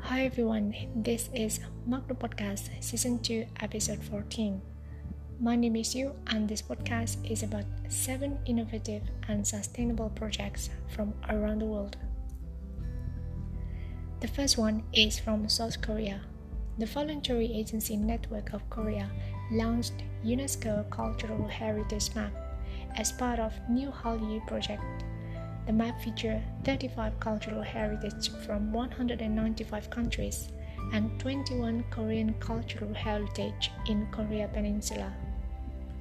Hi everyone, this is Magno Podcast Season 2, Episode 14. My name is Yu, and this podcast is about seven innovative and sustainable projects from around the world. The first one is from South Korea. The Voluntary Agency Network of Korea launched UNESCO Cultural Heritage Map as part of New Hallyu project the map features 35 cultural heritage from 195 countries and 21 Korean cultural heritage in Korea Peninsula.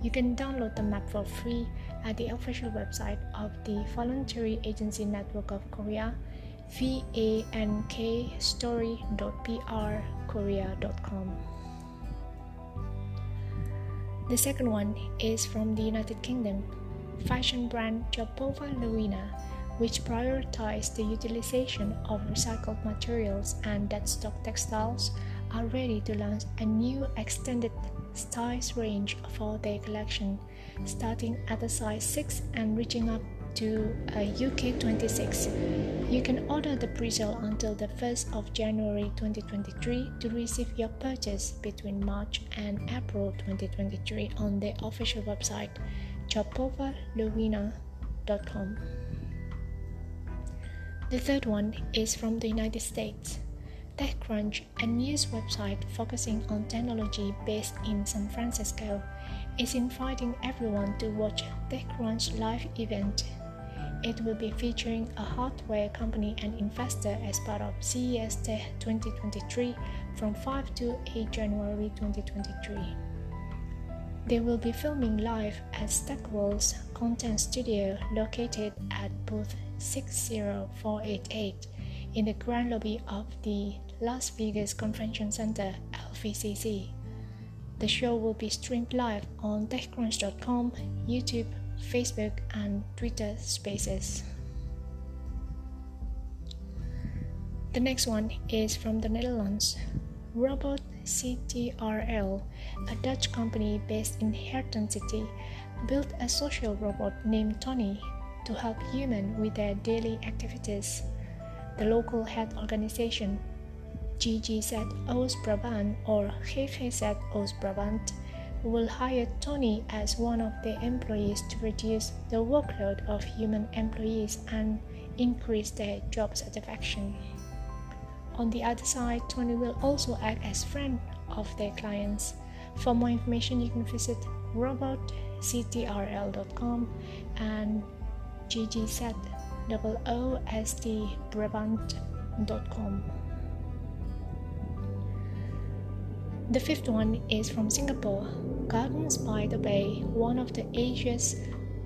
You can download the map for free at the official website of the Voluntary Agency Network of Korea, vankstory.prkorea.com. The second one is from the United Kingdom. Fashion brand Jopova Lewina which prioritize the utilization of recycled materials and deadstock textiles, are ready to launch a new extended size range for their collection, starting at a size 6 and reaching up to uh, a UK 26. You can order the pre-sale until the 1st of January 2023 to receive your purchase between March and April 2023 on the official website jopovalewina.com. The third one is from the United States. TechCrunch, a news website focusing on technology based in San Francisco, is inviting everyone to watch TechCrunch live event. It will be featuring a hardware company and investor as part of CES Tech 2023 from 5 to 8 January 2023. They will be filming live at StackWorld's content studio located at booth 60488 in the grand lobby of the Las Vegas Convention Center LVCC. The show will be streamed live on TechCrunch.com, YouTube, Facebook, and Twitter Spaces. The next one is from the Netherlands. Robot CTRL, a Dutch company based in Herten City, built a social robot named Tony to help humans with their daily activities. The local health organization, GGZ Oost-Brabant or GGZ Oost-Brabant, will hire Tony as one of their employees to reduce the workload of human employees and increase their job satisfaction. On the other side, Tony will also act as friend of their clients. For more information, you can visit robotctrl.com and ggz.ostbrabant.com. The fifth one is from Singapore. Gardens by the Bay, one of the Asia's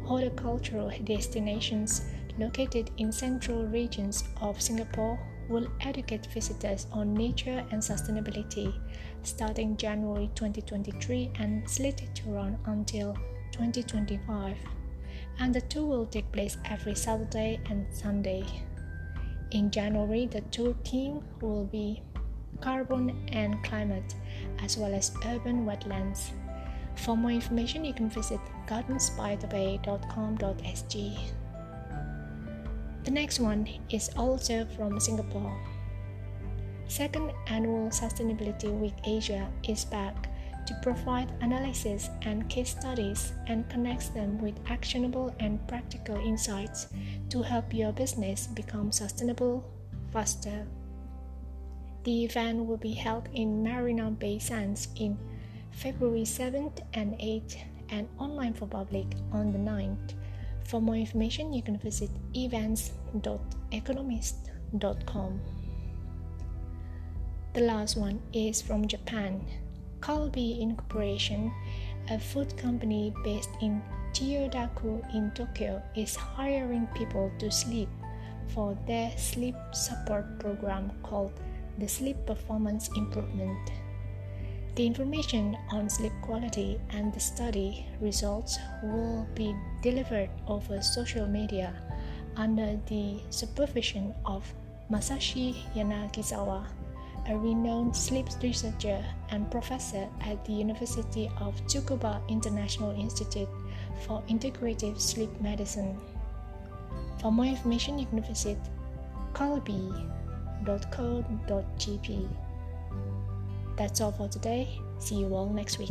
horticultural destinations located in central regions of Singapore, will educate visitors on nature and sustainability starting January 2023 and slated to run until 2025 and the tour will take place every Saturday and Sunday. In January, the tour theme will be carbon and climate, as well as urban wetlands. For more information, you can visit gardensbythebay.com.sg. The next one is also from Singapore. Second annual Sustainability Week Asia is back to provide analysis and case studies and connects them with actionable and practical insights to help your business become sustainable faster. The event will be held in Marina Bay Sands in February 7th and 8th and online for public on the 9th. For more information, you can visit events.economist.com. The last one is from Japan. Calbee Incorporation, a food company based in Chiyodaku in Tokyo, is hiring people to sleep for their sleep support program called the Sleep Performance Improvement. The information on sleep quality and the study results will be delivered over social media under the supervision of Masashi Yanagisawa a renowned sleep researcher and professor at the University of Tsukuba International Institute for Integrative Sleep Medicine. For more information, you can visit calbee.co.jp. That's all for today. See you all next week.